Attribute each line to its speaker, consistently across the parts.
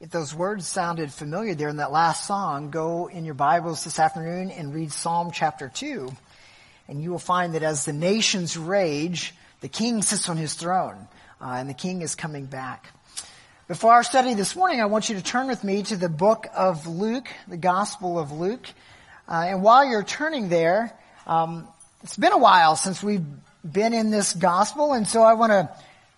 Speaker 1: If those words sounded familiar there in that last song, go in your Bibles this afternoon and read Psalm chapter 2. And you will find that as the nations rage, the king sits on his throne, uh, and the king is coming back. Before our study this morning, I want you to turn with me to the book of Luke, the Gospel of Luke. Uh, and while you're turning there, um, it's been a while since we've been in this gospel, and so I want to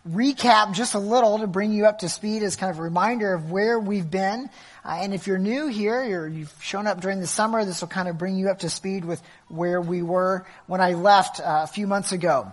Speaker 1: recap just a little to bring you up to speed as kind of a reminder of where we've been. Uh, and if you're new here, or you've shown up during the summer, this will kind of bring you up to speed with where we were when I left uh, a few months ago.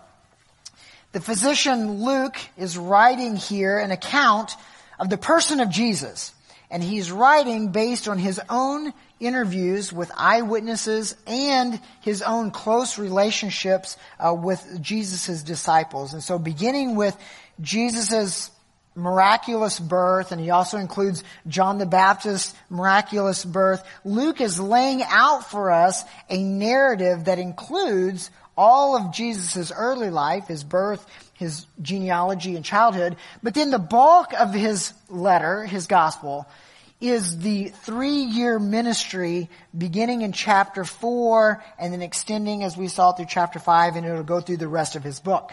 Speaker 1: The physician Luke is writing here an account of the person of Jesus. And he's writing based on his own interviews with eyewitnesses and his own close relationships uh, with Jesus' disciples. And so beginning with Jesus' miraculous birth, and he also includes John the Baptist's miraculous birth, Luke is laying out for us a narrative that includes all of Jesus' early life, his birth, his genealogy and childhood, but then the bulk of his letter, his gospel, is the three year ministry beginning in chapter four and then extending as we saw through chapter five and it'll go through the rest of his book.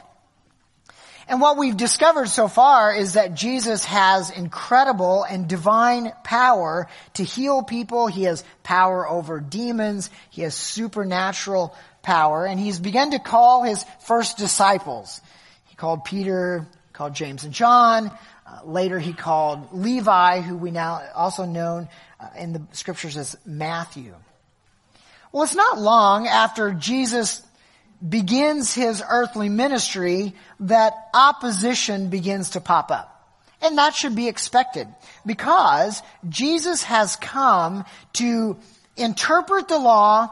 Speaker 1: And what we've discovered so far is that Jesus has incredible and divine power to heal people. He has power over demons. He has supernatural power and he's begun to call his first disciples. He called Peter, called James and John, uh, later he called Levi, who we now also known uh, in the scriptures as Matthew. Well, it's not long after Jesus begins his earthly ministry that opposition begins to pop up. And that should be expected because Jesus has come to interpret the law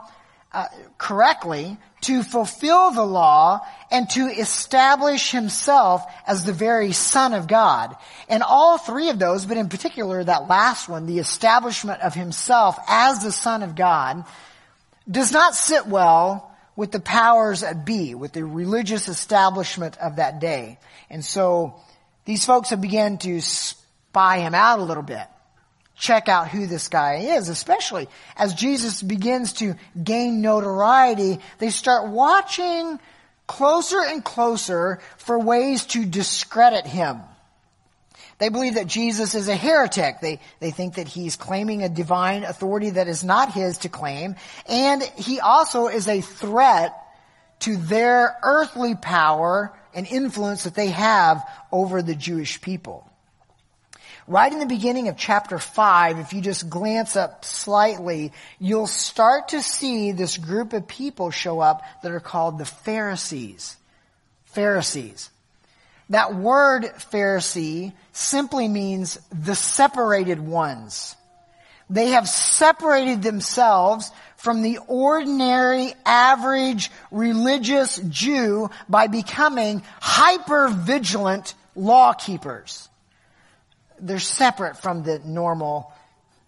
Speaker 1: uh, correctly, to fulfill the law and to establish himself as the very son of God. And all three of those, but in particular that last one, the establishment of himself as the son of God, does not sit well with the powers at be, with the religious establishment of that day. And so these folks have begun to spy him out a little bit check out who this guy is, especially as Jesus begins to gain notoriety. They start watching closer and closer for ways to discredit him. They believe that Jesus is a heretic. They, they think that he's claiming a divine authority that is not his to claim. And he also is a threat to their earthly power and influence that they have over the Jewish people. Right in the beginning of chapter 5, if you just glance up slightly, you'll start to see this group of people show up that are called the Pharisees. Pharisees. That word Pharisee simply means the separated ones. They have separated themselves from the ordinary, average, religious Jew by becoming hyper vigilant law keepers they're separate from the normal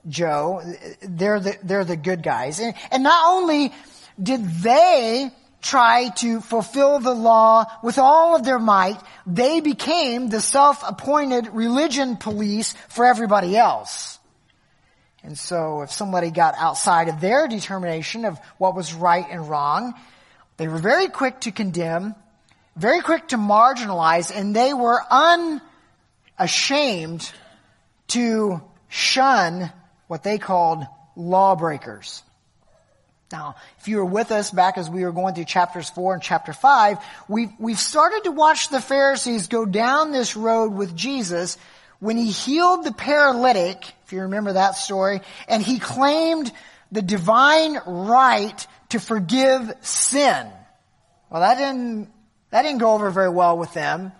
Speaker 1: Joe. They're the, they're the good guys. And, and not only did they try to fulfill the law with all of their might, they became the self-appointed religion police for everybody else. And so if somebody got outside of their determination of what was right and wrong, they were very quick to condemn, very quick to marginalize, and they were unashamed to shun what they called lawbreakers. Now, if you were with us back as we were going through chapters 4 and chapter 5, we've, we've started to watch the Pharisees go down this road with Jesus when he healed the paralytic, if you remember that story, and he claimed the divine right to forgive sin. Well, that didn't, that didn't go over very well with them.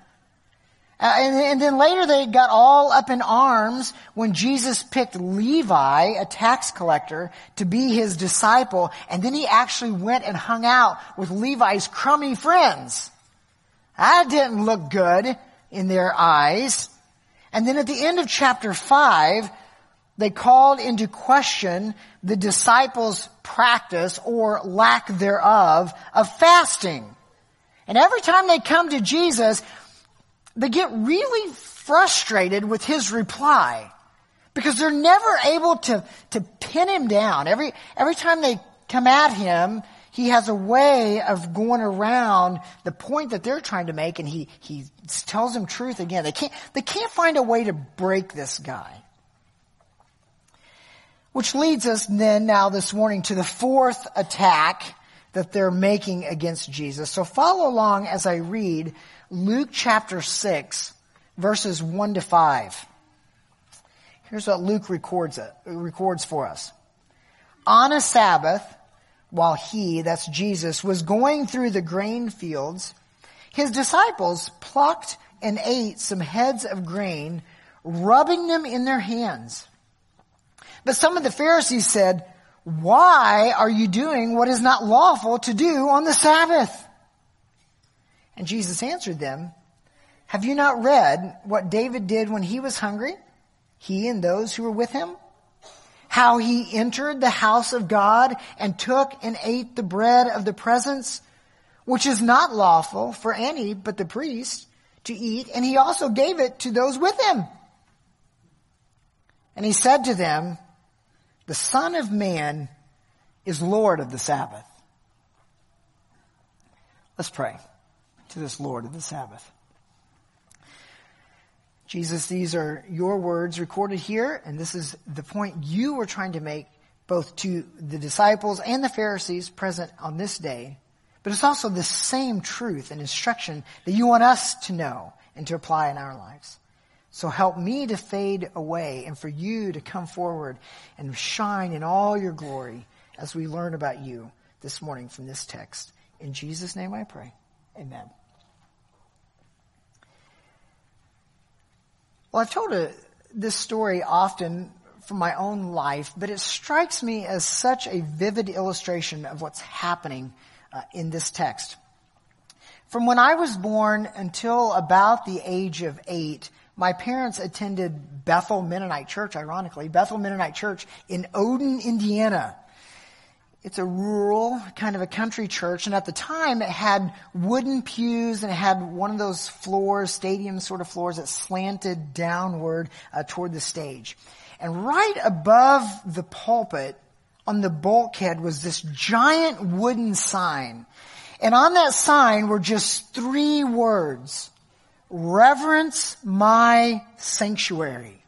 Speaker 1: Uh, and, and, then later they got all up in arms when Jesus picked Levi, a tax collector, to be his disciple, and then he actually went and hung out with Levi's crummy friends. That didn't look good in their eyes. And then at the end of chapter 5, they called into question the disciples' practice or lack thereof of fasting. And every time they come to Jesus, they get really frustrated with his reply Because they're never able to, to pin him down. Every, every time they come at him, he has a way of going around the point that they're trying to make and he, he tells them truth again. They can't, they can't find a way to break this guy. Which leads us then now this morning to the fourth attack that they're making against Jesus. So follow along as I read Luke chapter 6 verses 1 to 5. Here's what Luke records, records for us. On a Sabbath, while he, that's Jesus, was going through the grain fields, his disciples plucked and ate some heads of grain, rubbing them in their hands. But some of the Pharisees said, why are you doing what is not lawful to do on the Sabbath? And Jesus answered them, have you not read what David did when he was hungry? He and those who were with him? How he entered the house of God and took and ate the bread of the presence, which is not lawful for any but the priest to eat, and he also gave it to those with him. And he said to them, the Son of Man is Lord of the Sabbath. Let's pray to this Lord of the Sabbath. Jesus, these are your words recorded here, and this is the point you were trying to make both to the disciples and the Pharisees present on this day. But it's also the same truth and instruction that you want us to know and to apply in our lives. So help me to fade away and for you to come forward and shine in all your glory as we learn about you this morning from this text. In Jesus' name I pray. Amen. Well, I've told a, this story often from my own life, but it strikes me as such a vivid illustration of what's happening uh, in this text. From when I was born until about the age of eight, my parents attended Bethel Mennonite Church, ironically, Bethel Mennonite Church in Odin, Indiana. It's a rural, kind of a country church, and at the time it had wooden pews and it had one of those floors, stadium sort of floors that slanted downward uh, toward the stage. And right above the pulpit, on the bulkhead was this giant wooden sign. And on that sign were just three words reverence my sanctuary.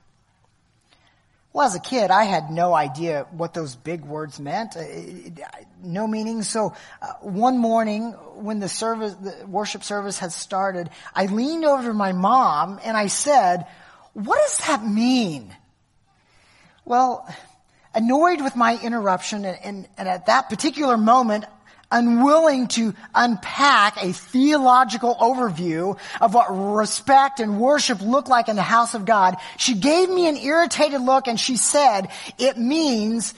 Speaker 1: Well, as a kid, I had no idea what those big words meant. Uh, no meaning. So uh, one morning, when the service, the worship service had started, I leaned over to my mom and I said, "What does that mean?" Well, annoyed with my interruption, and, and, and at that particular moment, unwilling to unpack a theological overview of what respect and worship look like in the house of God, she gave me an irritated look and she said, it means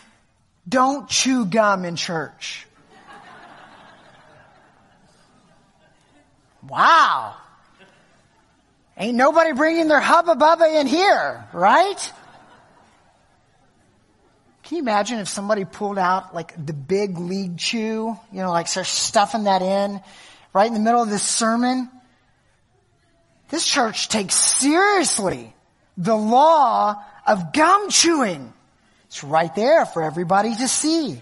Speaker 1: don't chew gum in church. wow. Ain't nobody bringing their hubba bubba in here, right? Can you imagine if somebody pulled out like the big league chew, you know, like start stuffing that in right in the middle of this sermon? This church takes seriously the law of gum chewing. It's right there for everybody to see.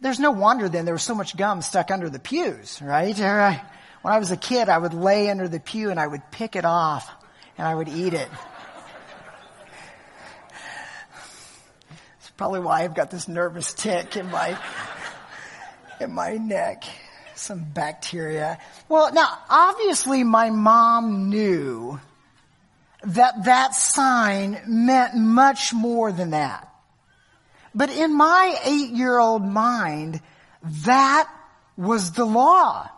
Speaker 1: There's no wonder then there was so much gum stuck under the pews, right? When I was a kid, I would lay under the pew and I would pick it off and I would eat it. Probably why I've got this nervous tick in my, in my neck. Some bacteria. Well, now, obviously my mom knew that that sign meant much more than that. But in my eight year old mind, that was the law.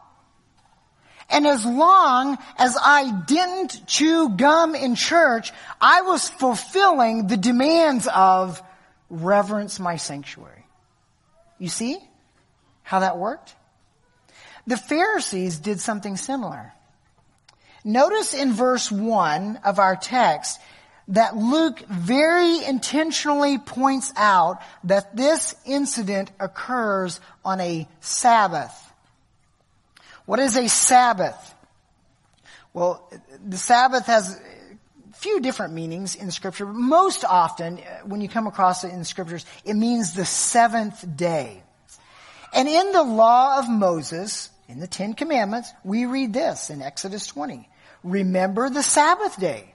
Speaker 1: And as long as I didn't chew gum in church, I was fulfilling the demands of reverence my sanctuary. You see how that worked? The Pharisees did something similar. Notice in verse 1 of our text that Luke very intentionally points out that this incident occurs on a Sabbath. What is a Sabbath? Well, the Sabbath has few different meanings in scripture, but most often uh, when you come across it in scriptures, it means the seventh day. And in the law of Moses, in the Ten Commandments, we read this in Exodus 20. Remember the Sabbath day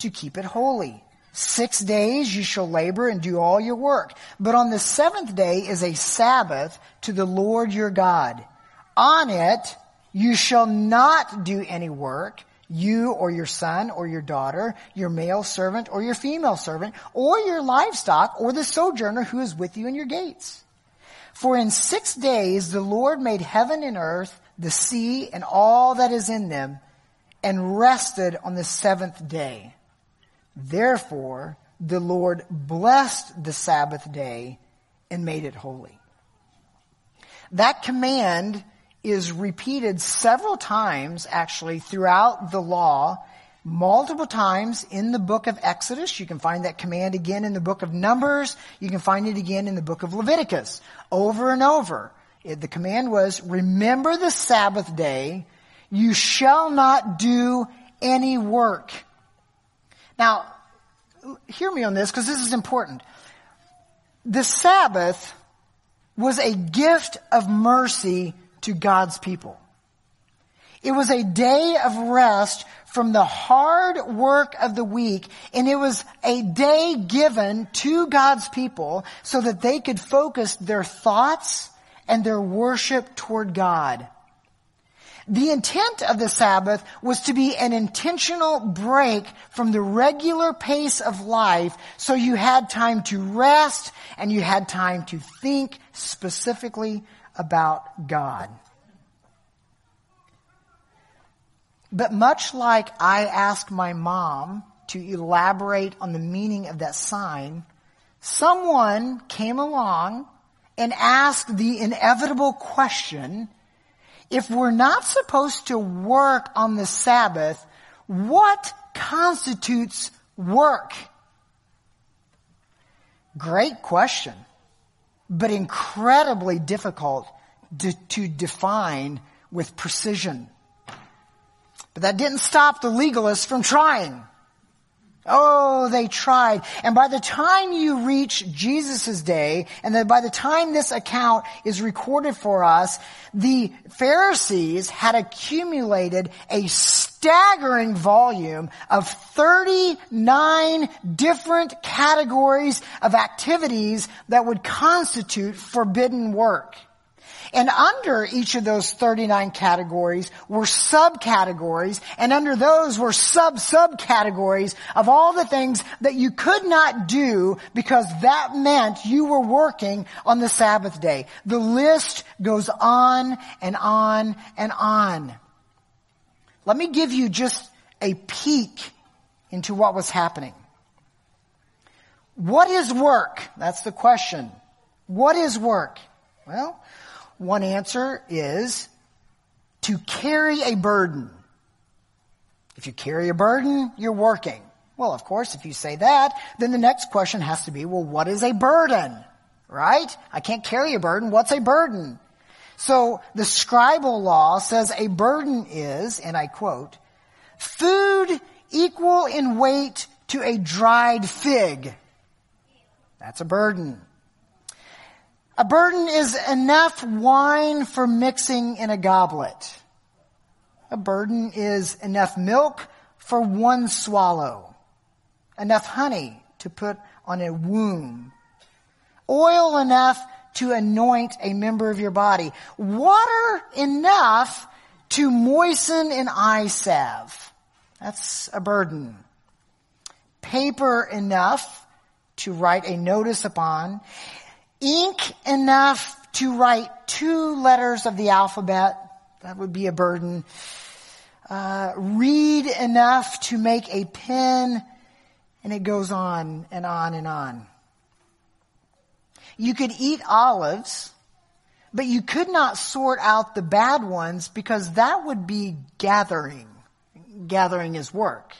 Speaker 1: to keep it holy. Six days you shall labor and do all your work. But on the seventh day is a Sabbath to the Lord your God. On it you shall not do any work, you or your son or your daughter, your male servant or your female servant, or your livestock or the sojourner who is with you in your gates. For in six days the Lord made heaven and earth, the sea and all that is in them, and rested on the seventh day. Therefore, the Lord blessed the Sabbath day and made it holy. That command is repeated several times actually throughout the law, multiple times in the book of Exodus. You can find that command again in the book of Numbers. You can find it again in the book of Leviticus. Over and over. It, the command was, remember the Sabbath day. You shall not do any work. Now, hear me on this because this is important. The Sabbath was a gift of mercy to God's people. It was a day of rest from the hard work of the week, and it was a day given to God's people so that they could focus their thoughts and their worship toward God. The intent of the Sabbath was to be an intentional break from the regular pace of life so you had time to rest and you had time to think specifically about God. But much like I asked my mom to elaborate on the meaning of that sign, someone came along and asked the inevitable question, if we're not supposed to work on the Sabbath, what constitutes work? Great question, but incredibly difficult to, to define with precision. But that didn't stop the legalists from trying. Oh, they tried. And by the time you reach Jesus' day, and then by the time this account is recorded for us, the Pharisees had accumulated a staggering volume of 39 different categories of activities that would constitute forbidden work. And under each of those 39 categories were subcategories, and under those were sub-subcategories of all the things that you could not do because that meant you were working on the Sabbath day. The list goes on and on and on. Let me give you just a peek into what was happening. What is work? That's the question. What is work? Well, one answer is to carry a burden. If you carry a burden, you're working. Well, of course, if you say that, then the next question has to be, well, what is a burden? Right? I can't carry a burden. What's a burden? So the scribal law says a burden is, and I quote, food equal in weight to a dried fig. That's a burden. A burden is enough wine for mixing in a goblet. A burden is enough milk for one swallow. Enough honey to put on a wound. Oil enough to anoint a member of your body. Water enough to moisten an eye salve. That's a burden. Paper enough to write a notice upon ink enough to write two letters of the alphabet. That would be a burden. Uh, reed enough to make a pen, and it goes on and on and on. You could eat olives, but you could not sort out the bad ones because that would be gathering. Gathering is work.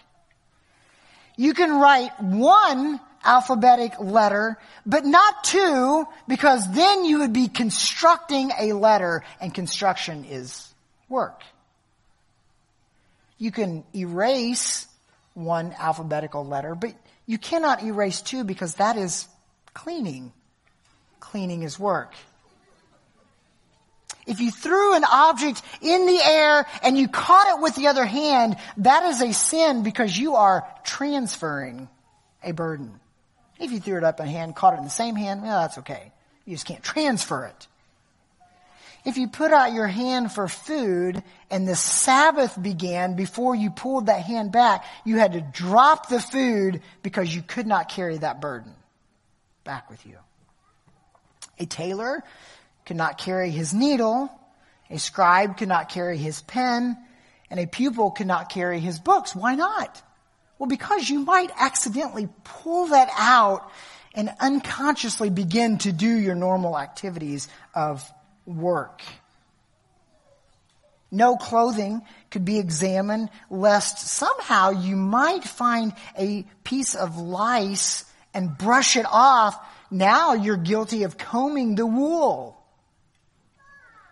Speaker 1: You can write one alphabetic letter, but not two, because then you would be constructing a letter, and construction is work. You can erase one alphabetical letter, but you cannot erase two because that is cleaning. Cleaning is work. If you threw an object in the air and you caught it with the other hand, that is a sin because you are transferring a burden. If you threw it up in a hand, caught it in the same hand, well, that's okay. You just can't transfer it. If you put out your hand for food and the Sabbath began before you pulled that hand back, you had to drop the food because you could not carry that burden back with you. A tailor could not carry his needle, a scribe could not carry his pen, and a pupil could not carry his books. Why not? Well, because you might accidentally pull that out and unconsciously begin to do your normal activities of work. No clothing could be examined lest somehow you might find a piece of lice and brush it off. Now you're guilty of combing the wool.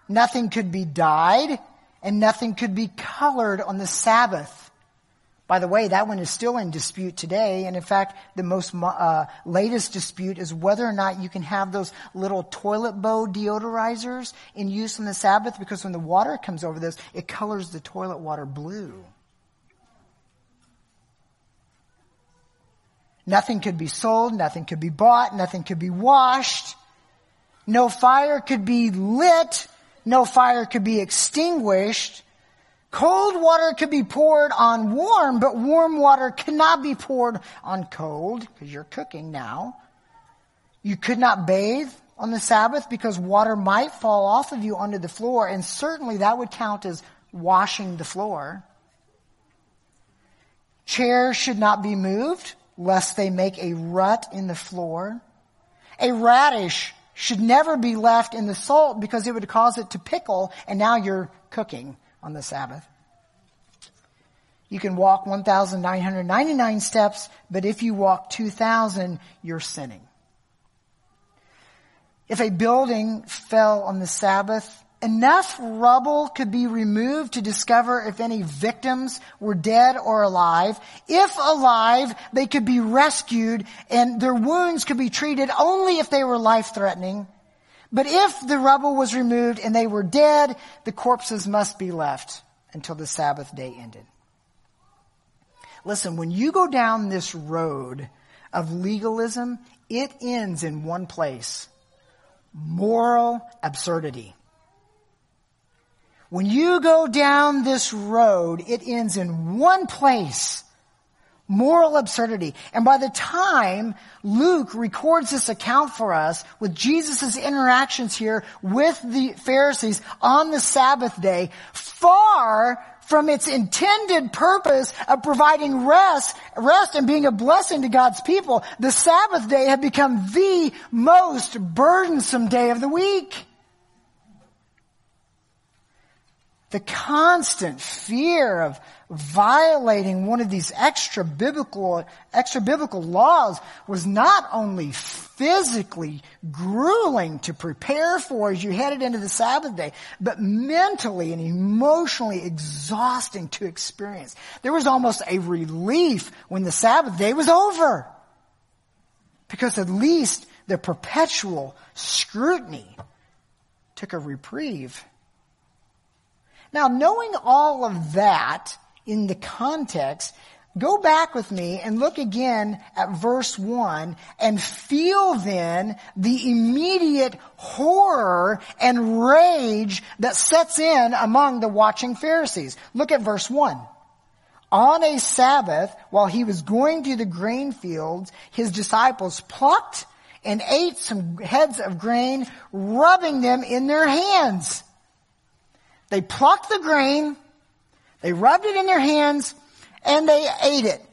Speaker 1: Nothing could be dyed and nothing could be colored on the Sabbath. By the way, that one is still in dispute today. And in fact, the most uh, latest dispute is whether or not you can have those little toilet bowl deodorizers in use on the Sabbath because when the water comes over this, it colors the toilet water blue. Nothing could be sold, nothing could be bought, nothing could be washed. No fire could be lit, no fire could be extinguished. Cold water could be poured on warm, but warm water cannot be poured on cold because you're cooking now. You could not bathe on the Sabbath because water might fall off of you onto the floor, and certainly that would count as washing the floor. Chairs should not be moved lest they make a rut in the floor. A radish should never be left in the salt because it would cause it to pickle, and now you're cooking on the Sabbath. You can walk 1,999 steps, but if you walk 2,000, you're sinning. If a building fell on the Sabbath, enough rubble could be removed to discover if any victims were dead or alive. If alive, they could be rescued and their wounds could be treated only if they were life threatening. But if the rubble was removed and they were dead, the corpses must be left until the Sabbath day ended. Listen, when you go down this road of legalism, it ends in one place. Moral absurdity. When you go down this road, it ends in one place moral absurdity. And by the time Luke records this account for us with Jesus' interactions here with the Pharisees on the Sabbath day, far from its intended purpose of providing rest, rest and being a blessing to God's people, the Sabbath day had become the most burdensome day of the week. The constant fear of violating one of these extra biblical, extra biblical laws was not only physically grueling to prepare for as you headed into the Sabbath day, but mentally and emotionally exhausting to experience. There was almost a relief when the Sabbath day was over. Because at least the perpetual scrutiny took a reprieve. Now, knowing all of that, in the context, go back with me and look again at verse 1 and feel then the immediate horror and rage that sets in among the watching Pharisees. Look at verse 1. On a Sabbath, while he was going to the grain fields, his disciples plucked and ate some heads of grain, rubbing them in their hands. They plucked the grain, they rubbed it in their hands and they ate it.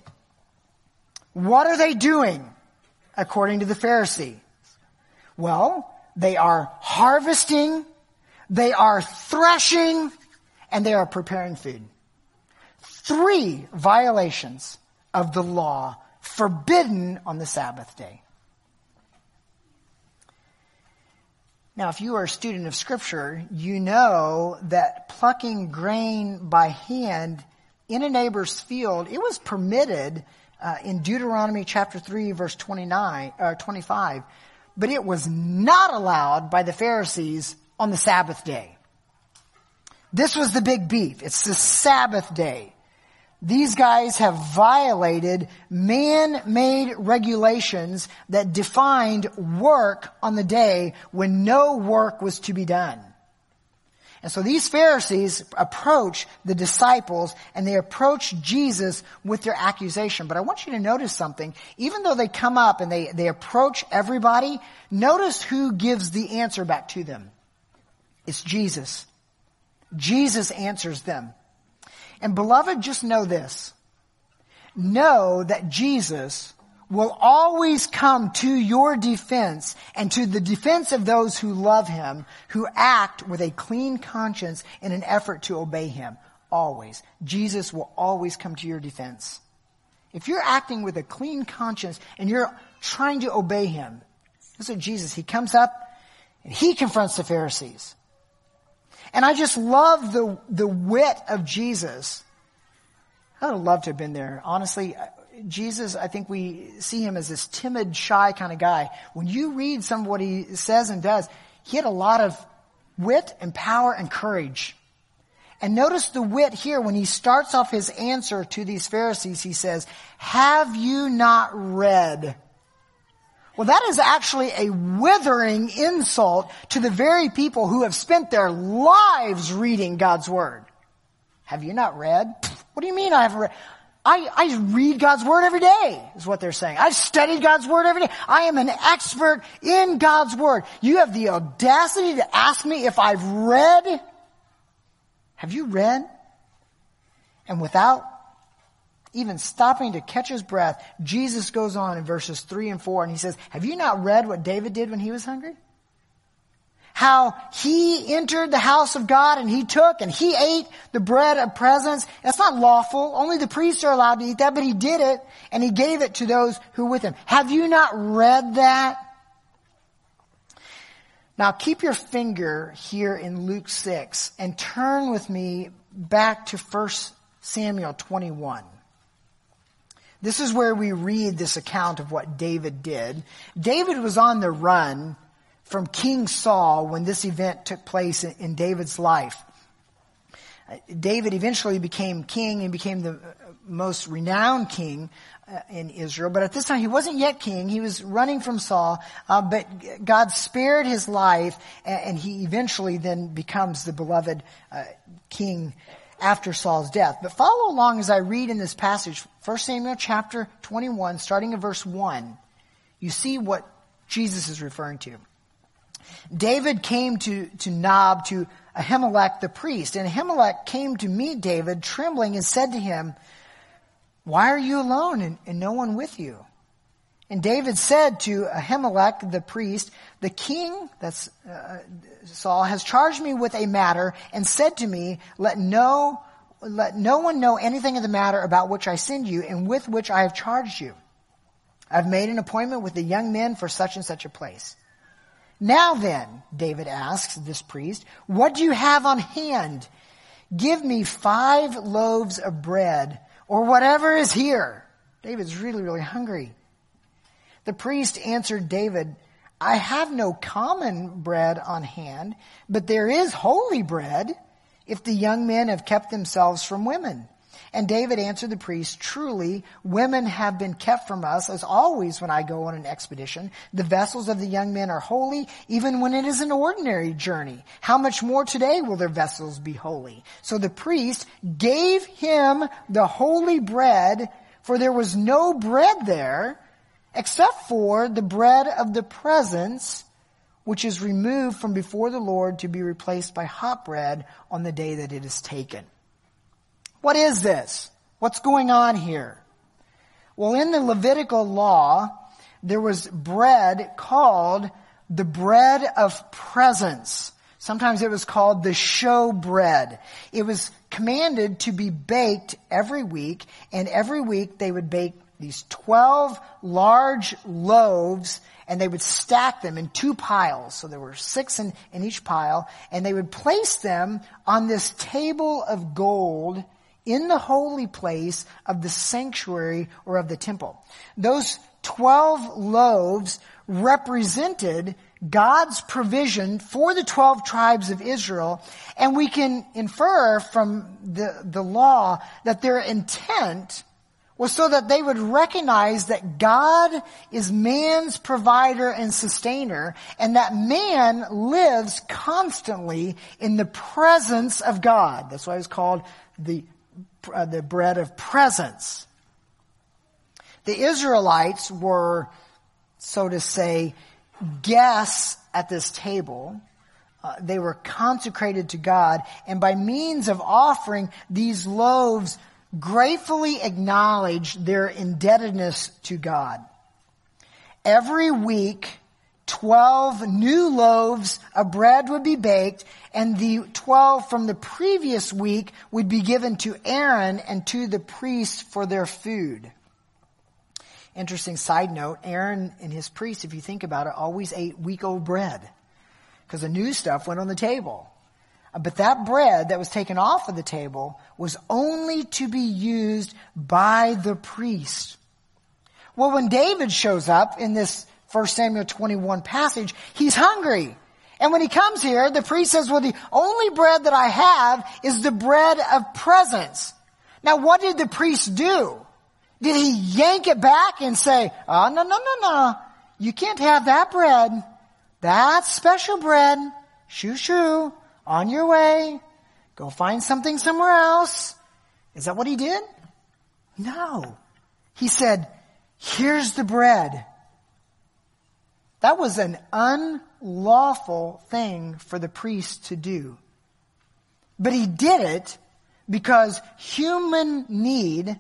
Speaker 1: What are they doing according to the Pharisee? Well, they are harvesting, they are threshing, and they are preparing food. Three violations of the law forbidden on the Sabbath day. Now, if you are a student of Scripture, you know that plucking grain by hand in a neighbor's field, it was permitted uh, in Deuteronomy chapter 3 verse 29, uh, 25, but it was not allowed by the Pharisees on the Sabbath day. This was the big beef. It's the Sabbath day. These guys have violated man-made regulations that defined work on the day when no work was to be done. And so these Pharisees approach the disciples and they approach Jesus with their accusation. But I want you to notice something. Even though they come up and they, they approach everybody, notice who gives the answer back to them. It's Jesus. Jesus answers them. And beloved, just know this. Know that Jesus will always come to your defense and to the defense of those who love him, who act with a clean conscience in an effort to obey him. Always. Jesus will always come to your defense. If you're acting with a clean conscience and you're trying to obey him, this is Jesus. He comes up and he confronts the Pharisees. And I just love the, the wit of Jesus. I would love to have been there. Honestly, Jesus, I think we see him as this timid, shy kind of guy. When you read some of what he says and does, he had a lot of wit and power and courage. And notice the wit here when he starts off his answer to these Pharisees, he says, have you not read? Well, that is actually a withering insult to the very people who have spent their lives reading God's Word. Have you not read? What do you mean I haven't read? I, I read God's Word every day, is what they're saying. I've studied God's Word every day. I am an expert in God's Word. You have the audacity to ask me if I've read. Have you read? And without even stopping to catch his breath, Jesus goes on in verses 3 and 4 and he says, Have you not read what David did when he was hungry? how he entered the house of God and he took and he ate the bread of presence. That's not lawful. Only the priests are allowed to eat that, but he did it and he gave it to those who were with him. Have you not read that? Now keep your finger here in Luke 6 and turn with me back to 1 Samuel 21. This is where we read this account of what David did. David was on the run from King Saul when this event took place in, David's life. David eventually became king and became the most renowned king uh, in Israel. But at this time, he wasn't yet king. He was running from Saul. Uh, but God spared his life, and, he eventually then becomes the beloved uh, king after Saul's death. But follow along as I read in this passage, 1 Samuel chapter 21, starting in verse 1. You see what Jesus is referring to. David came to, to Nob, to Ahimelech the priest, and Ahimelech came to meet David trembling and said to him, Why are you alone and, and no one with you? And David said to Ahimelech the priest, The king, that's uh, Saul, has charged me with a matter and said to me, Let no, let no one know anything of the matter about which I send you and with which I have charged you. I've made an appointment with the young men for such and such a place. Now then, David asks this priest, what do you have on hand? Give me five loaves of bread or whatever is here. David's really, really hungry. The priest answered David, I have no common bread on hand, but there is holy bread if the young men have kept themselves from women. And David answered the priest, truly, women have been kept from us as always when I go on an expedition. The vessels of the young men are holy, even when it is an ordinary journey. How much more today will their vessels be holy? So the priest gave him the holy bread, for there was no bread there, except for the bread of the presence, which is removed from before the Lord to be replaced by hot bread on the day that it is taken. What is this? What's going on here? Well, in the Levitical law, there was bread called the bread of presence. Sometimes it was called the show bread. It was commanded to be baked every week, and every week they would bake these 12 large loaves and they would stack them in two piles. So there were six in, in each pile, and they would place them on this table of gold in the holy place of the sanctuary or of the temple. Those 12 loaves represented God's provision for the 12 tribes of Israel, and we can infer from the, the law that their intent was so that they would recognize that God is man's provider and sustainer, and that man lives constantly in the presence of God. That's why it's called the, uh, the bread of presence. The Israelites were, so to say, guests at this table. Uh, they were consecrated to God, and by means of offering these loaves, gratefully acknowledged their indebtedness to God. Every week, 12 new loaves of bread would be baked, and the 12 from the previous week would be given to Aaron and to the priests for their food. Interesting side note, Aaron and his priests, if you think about it, always ate week old bread. Because the new stuff went on the table. But that bread that was taken off of the table was only to be used by the priest. Well, when David shows up in this 1 Samuel 21 passage, he's hungry. And when he comes here, the priest says, well, the only bread that I have is the bread of presence. Now, what did the priest do? Did he yank it back and say, oh, no, no, no, no. You can't have that bread. That's special bread. Shoo, shoo. On your way. Go find something somewhere else. Is that what he did? No. He said, here's the bread. That was an unlawful thing for the priest to do. But he did it because human need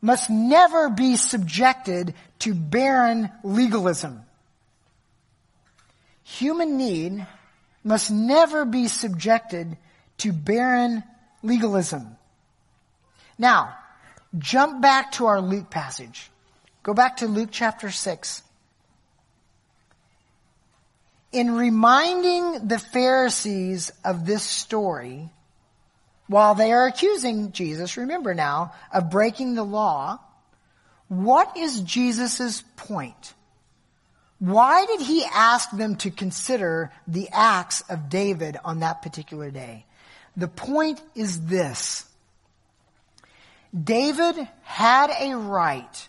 Speaker 1: must never be subjected to barren legalism. Human need must never be subjected to barren legalism. Now, jump back to our Luke passage. Go back to Luke chapter 6. In reminding the Pharisees of this story, while they are accusing Jesus, remember now, of breaking the law, what is Jesus' point? Why did he ask them to consider the acts of David on that particular day? The point is this. David had a right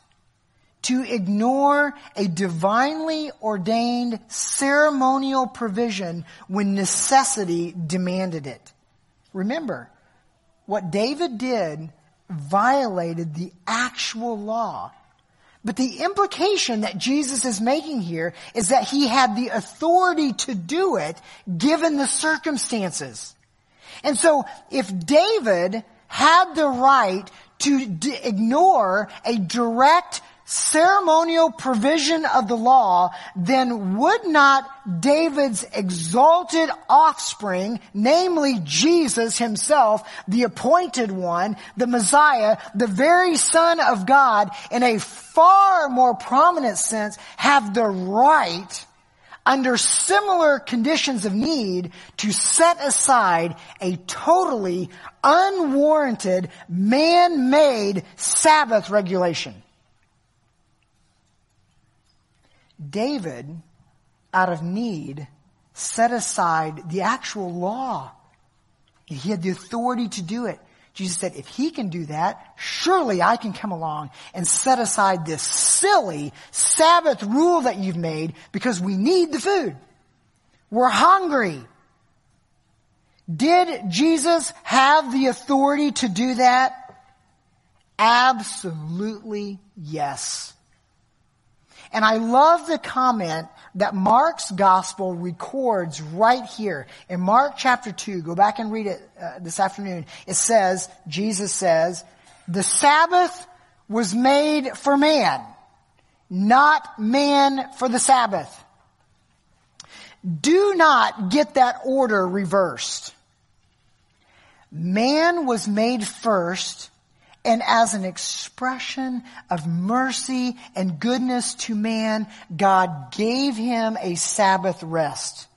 Speaker 1: to ignore a divinely ordained ceremonial provision when necessity demanded it. Remember, what David did violated the actual law. But the implication that Jesus is making here is that he had the authority to do it given the circumstances. And so if David had the right to d- ignore a direct ceremonial provision of the law, then would not David's exalted offspring, namely Jesus himself, the appointed one, the Messiah, the very Son of God, in a far more prominent sense, have the right under similar conditions of need to set aside a totally unwarranted man-made Sabbath regulation. David, out of need, set aside the actual law. He had the authority to do it. Jesus said, if he can do that, surely I can come along and set aside this silly Sabbath rule that you've made because we need the food. We're hungry. Did Jesus have the authority to do that? Absolutely yes. And I love the comment that Mark's gospel records right here. In Mark chapter 2, go back and read it uh, this afternoon. It says, Jesus says, the Sabbath was made for man, not man for the Sabbath. Do not get that order reversed. Man was made first and as an expression of mercy and goodness to man, God gave him a Sabbath rest.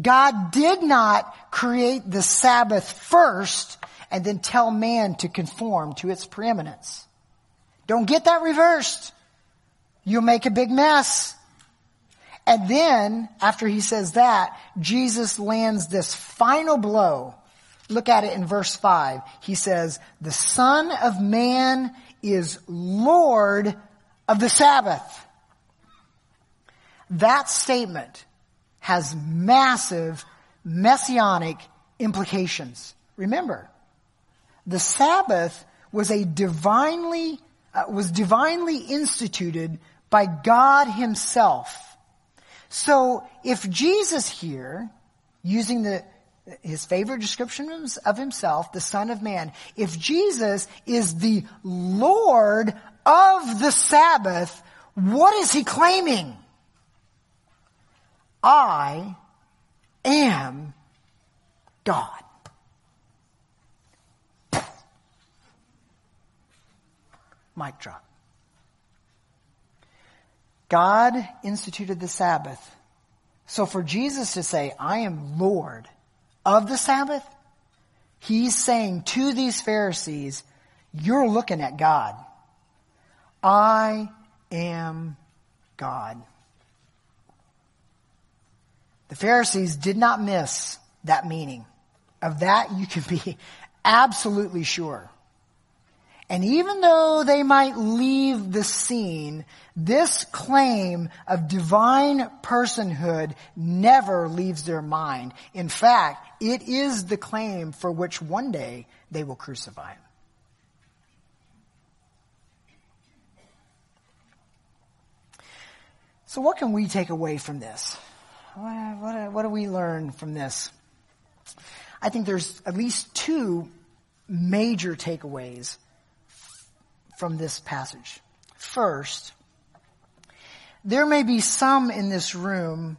Speaker 1: God did not create the Sabbath first and then tell man to conform to its preeminence. Don't get that reversed. You'll make a big mess. And then, after he says that, Jesus lands this final blow. Look at it in verse 5. He says, The Son of Man is Lord of the Sabbath. That statement has massive messianic implications. Remember, the Sabbath was a divinely uh, was divinely instituted by God himself. So if Jesus here, using the, his favorite descriptions of himself, the Son of Man, if Jesus is the Lord of the Sabbath, what is he claiming? I am God. Mic drop. God instituted the Sabbath. So for Jesus to say, I am Lord of the Sabbath, he's saying to these Pharisees, you're looking at God. I am God. The Pharisees did not miss that meaning. Of that you can be absolutely sure. And even though they might leave the scene, this claim of divine personhood never leaves their mind. In fact, it is the claim for which one day they will crucify him. So what can we take away from this? What, what, what do we learn from this? I think there's at least two major takeaways from this passage. First, there may be some in this room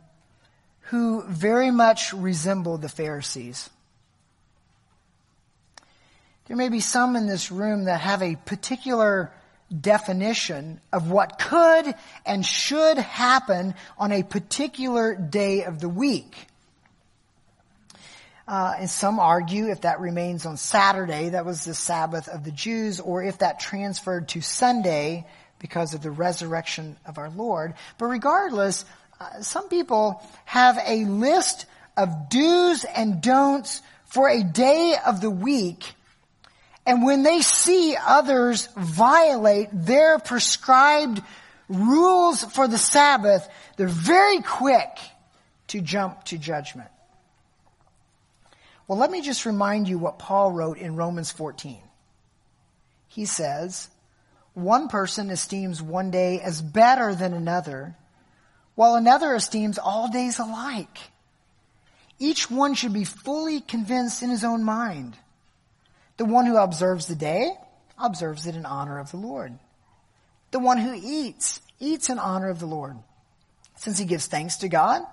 Speaker 1: who very much resemble the Pharisees. There may be some in this room that have a particular definition of what could and should happen on a particular day of the week. Uh, and some argue if that remains on Saturday, that was the Sabbath of the Jews, or if that transferred to Sunday because of the resurrection of our Lord. But regardless, uh, some people have a list of do's and don'ts for a day of the week. And when they see others violate their prescribed rules for the Sabbath, they're very quick to jump to judgment. Well, let me just remind you what Paul wrote in Romans 14. He says, one person esteems one day as better than another, while another esteems all days alike. Each one should be fully convinced in his own mind. The one who observes the day observes it in honor of the Lord. The one who eats, eats in honor of the Lord, since he gives thanks to God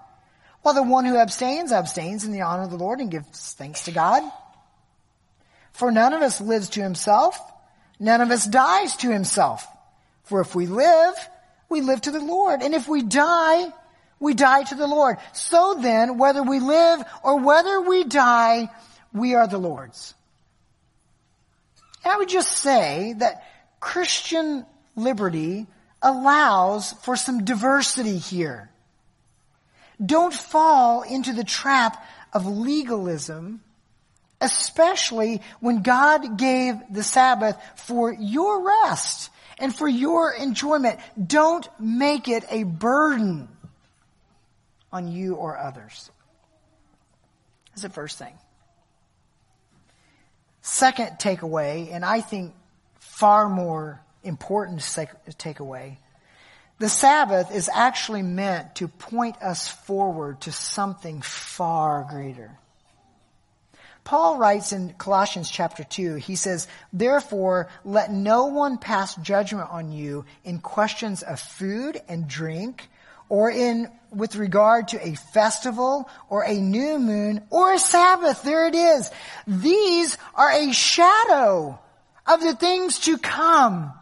Speaker 1: while the one who abstains, abstains in the honor of the Lord and gives thanks to God. For none of us lives to himself. None of us dies to himself. For if we live, we live to the Lord. And if we die, we die to the Lord. So then, whether we live or whether we die, we are the Lord's. And I would just say that Christian liberty allows for some diversity here. Don't fall into the trap of legalism, especially when God gave the Sabbath for your rest and for your enjoyment. Don't make it a burden on you or others. That's the first thing. Second takeaway, and I think far more important takeaway, the Sabbath is actually meant to point us forward to something far greater. Paul writes in Colossians chapter 2, he says, Therefore, let no one pass judgment on you in questions of food and drink, or in, with regard to a festival, or a new moon, or a Sabbath. There it is. These are a shadow of the things to come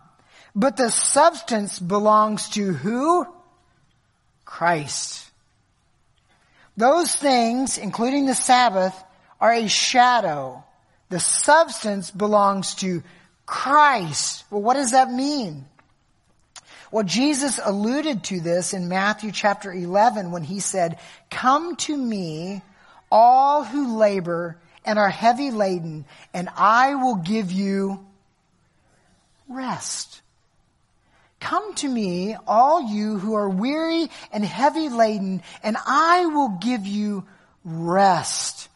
Speaker 1: but the substance belongs to who? Christ. Those things, including the Sabbath, are a shadow, The substance belongs to Christ. Well, what does that mean? Well, Jesus alluded to this in Matthew chapter 11 when he said, Come to me, all who labor and are heavy laden, and I will give you rest. Come to me, all you who are weary and heavy laden, and I will give you rest.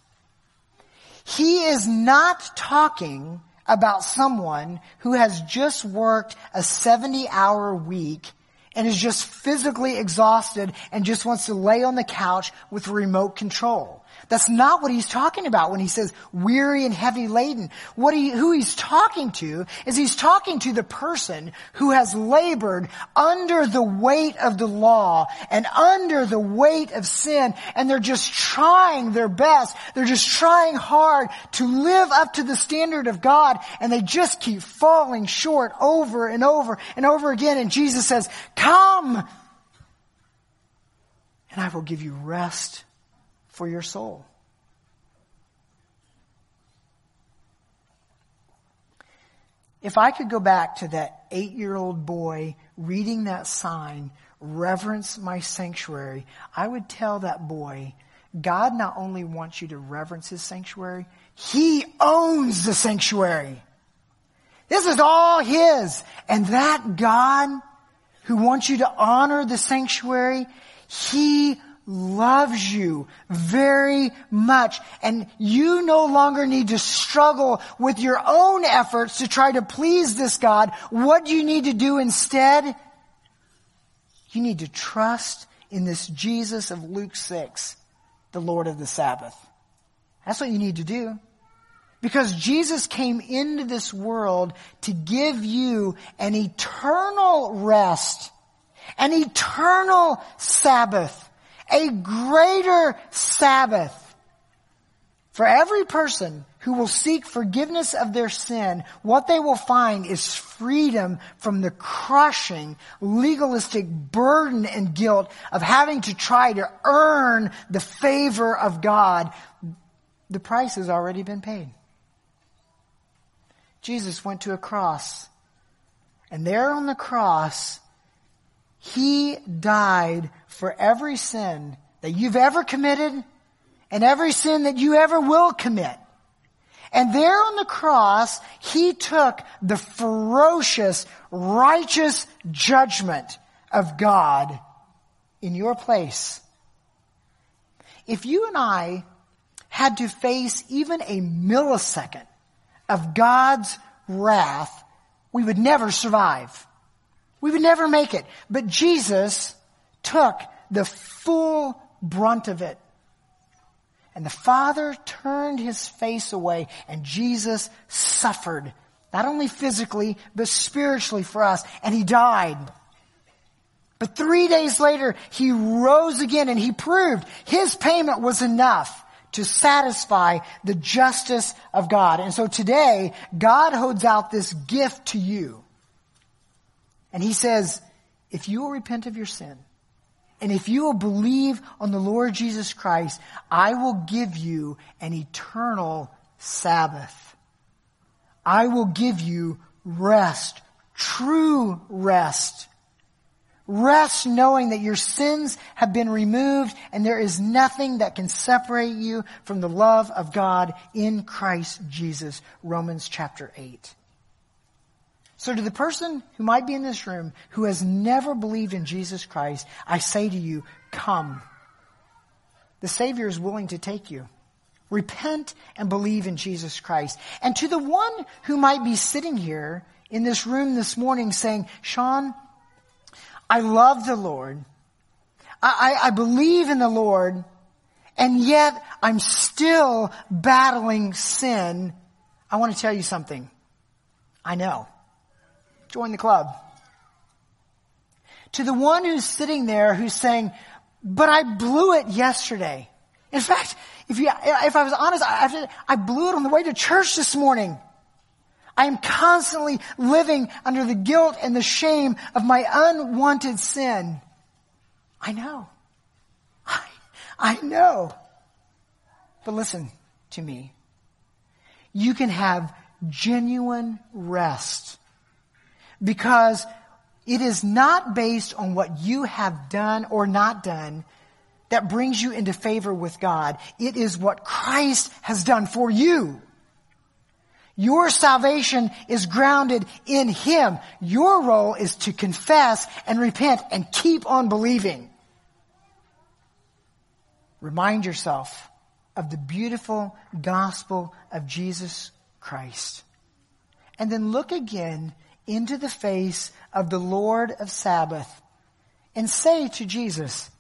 Speaker 1: He is not talking about someone who has just worked a 70 hour week and is just physically exhausted and just wants to lay on the couch with remote control. That's not what he's talking about when he says weary and heavy laden. What he, who he's talking to is he's talking to the person who has labored under the weight of the law and under the weight of sin and they're just trying their best. They're just trying hard to live up to the standard of God and they just keep falling short over and over and over again. And Jesus says, come and I will give you rest for your soul. If I could go back to that eight year old boy reading that sign, reverence my sanctuary, I would tell that boy, God not only wants you to reverence his sanctuary, he owns the sanctuary. This is all his. And that God who wants you to honor the sanctuary, he loves you very much and you no longer need to struggle with your own efforts to try to please this God. What do you need to do instead? You need to trust in this Jesus of Luke 6, the Lord of the Sabbath. That's what you need to do. Because Jesus came into this world to give you an eternal rest, an eternal Sabbath a greater Sabbath. For every person who will seek forgiveness of their sin, what they will find is freedom from the crushing, legalistic burden and guilt of having to try to earn the favor of God. The price has already been paid. Jesus went to a cross, and there on the cross, he died for every sin that you've ever committed and every sin that you ever will commit. And there on the cross, He took the ferocious, righteous judgment of God in your place. If you and I had to face even a millisecond of God's wrath, we would never survive. We would never make it. But Jesus took the full brunt of it. And the Father turned his face away and Jesus suffered, not only physically, but spiritually for us. And he died. But three days later, he rose again and he proved his payment was enough to satisfy the justice of God. And so today, God holds out this gift to you. And he says, if you will repent of your sin, and if you will believe on the Lord Jesus Christ, I will give you an eternal Sabbath. I will give you rest, true rest. Rest knowing that your sins have been removed and there is nothing that can separate you from the love of God in Christ Jesus. Romans chapter 8. So to the person who might be in this room who has never believed in Jesus Christ, I say to you, come. The Savior is willing to take you. Repent and believe in Jesus Christ. And to the one who might be sitting here in this room this morning saying, Shawn, I love the Lord. I, I, I believe in the Lord. And yet I'm still battling sin. I want to tell you something. I know. Join the club. To the one who's sitting there who's saying, but I blew it yesterday. In fact, if you, if I was honest, I, I blew it on the way to church this morning. I am constantly living under the guilt and the shame of my unwanted sin. I know. I, I know. But listen to me. you can have genuine rest. Because it is not based on what you have done or not done that brings you into favor with God. It is what Christ has done for you. Your salvation is grounded in Him. Your role is to confess and repent and keep on believing. Remind yourself of the beautiful gospel of Jesus Christ. And then look again into the face of the Lord of Sabbath and say to Jesus,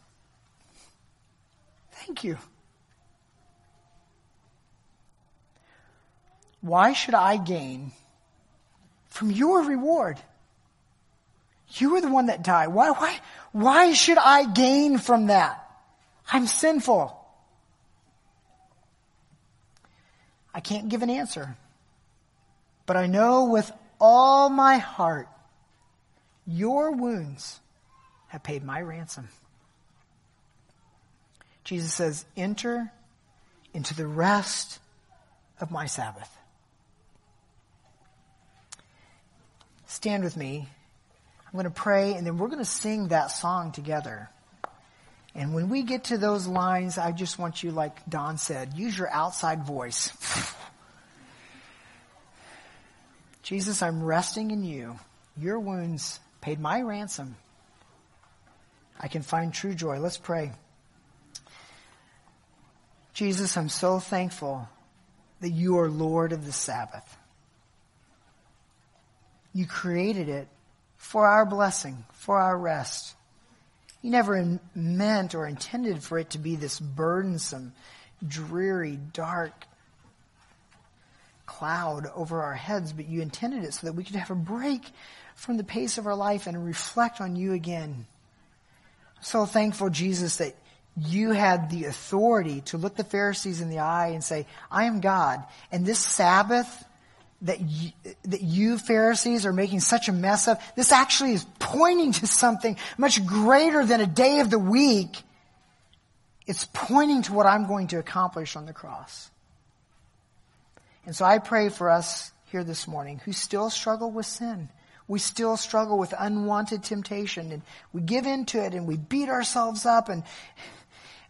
Speaker 1: Thank you. Why should I gain from your reward? You are the one that died. Why, why, why should I gain from that? I'm sinful. I can't give an answer. But I know with all my heart, your wounds have paid my ransom. Jesus says, enter into the rest of my Sabbath. Stand with me. I'm going to pray and then we're going to sing that song together. And when we get to those lines, I just want you, like Don said, use your outside voice. Jesus, I'm resting in you. Your wounds paid my ransom. I can find true joy. Let's pray. Jesus, I'm so thankful that you are Lord of the Sabbath. You created it for our blessing, for our rest. You never meant or intended for it to be this burdensome, dreary, dark cloud over our heads, but you intended it so that we could have a break from the pace of our life and reflect on you again. So thankful, Jesus, that you had the authority to look the Pharisees in the eye and say, I am God. And this Sabbath that you, that you Pharisees are making such a mess of, this actually is pointing to something much greater than a day of the week. It's pointing to what I'm going to accomplish on the cross. And so I pray for us here this morning who still struggle with sin. We still struggle with unwanted temptation and we give in to it and we beat ourselves up and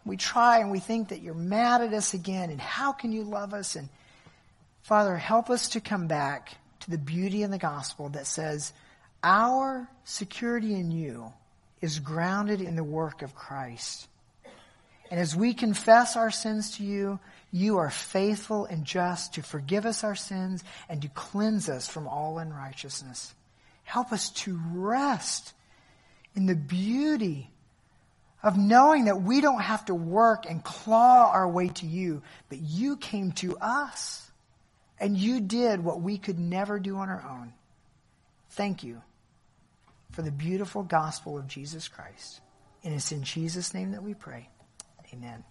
Speaker 1: we try and we think that you're mad at us again and how can you love us and Father, help us to come back to the beauty in the gospel that says our security in you is grounded in the work of Christ. And as we confess our sins to you, you are faithful and just to forgive us our sins and to cleanse us from all unrighteousness. Help us to rest in the beauty of knowing that we don't have to work and claw our way to you, but you came to us and you did what we could never do on our own. Thank you for the beautiful gospel of Jesus Christ. And it's in Jesus' name that we pray. Amen.